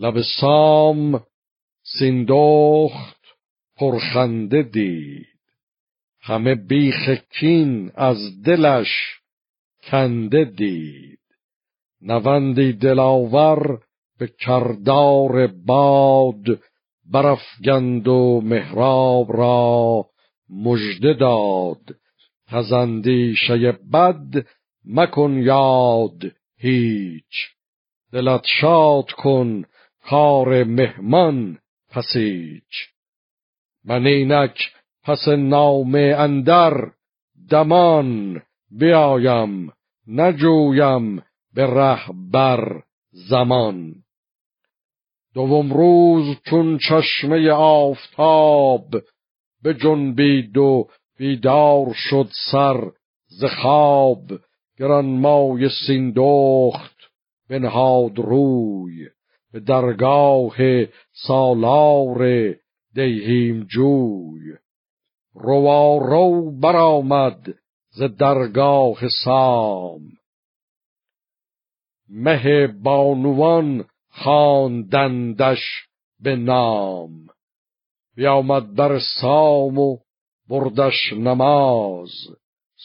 لب سام سیندخت پرخنده دید. همه بیخ کین از دلش کنده دید. نوندی دلاور به کردار باد برافگند و مهراب را مژده داد. شی بد مکن یاد هیچ. دلت شاد کن کار مهمان پسیچ من اینک پس نامه اندر دمان بیایم نجویم به ره بر زمان. دوم روز چون چشمه آفتاب به جنبید و بیدار شد سر ز خواب گرانمای سیندخت بنهاد روی. به درگاه سالار دیهیم جوی. روا رو برآمد ز درگاه سام. مه بانوان خواندندش به نام. بیامد در سام و بردش نماز.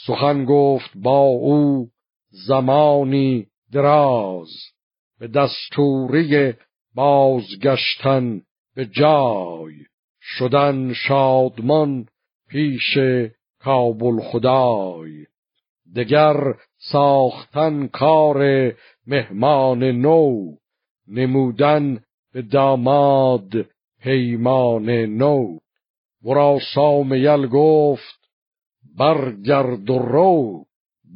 سخن گفت با او زمانی دراز. به دستوری بازگشتن به جای شدن شادمان پیش کابل خدای دگر ساختن کار مهمان نو نمودن به داماد پیمان نو. ورا سامیل گفت برگرد و رو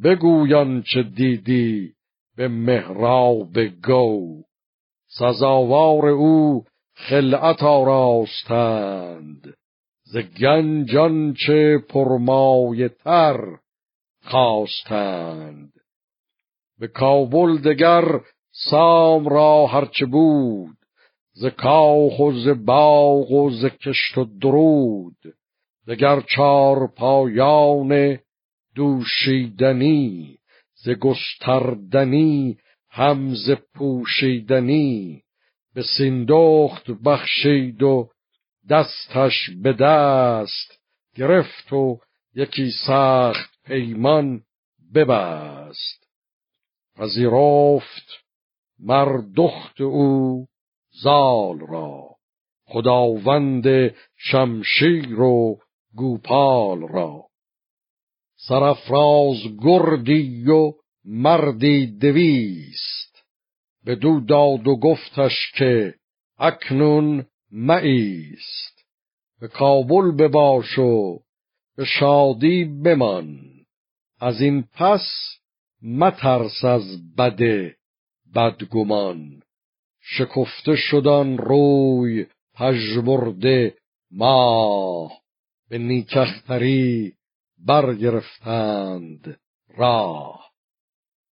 بگویان چه دیدی؟ به مهراب گو. سزاوار او خلعت آراستند. ز گنجان چه پرمایه تر خواستند. به کابل دگر سام را هرچه بود ز کاخ و ز باغ و ز کشت و درود. دگر چار پایان دوشیدنی ز گستردنی هم ز پوشیدنی به سیندخت بخشید و دستش به دست گرفت و یکی سخت پیمان ببست. پذیرفت مر دخت او زال را. خداوند شمشیر و گوپال را. سرفراز گردی و مردی دویست. به دو داد و گفتش که اکنون مایست. به کابل بباش و به شادی بمان. از این پس مترس از بده بدگمان. شکفته شدن روی پژمرده ماه. به نیکختری برگرفتند. راه.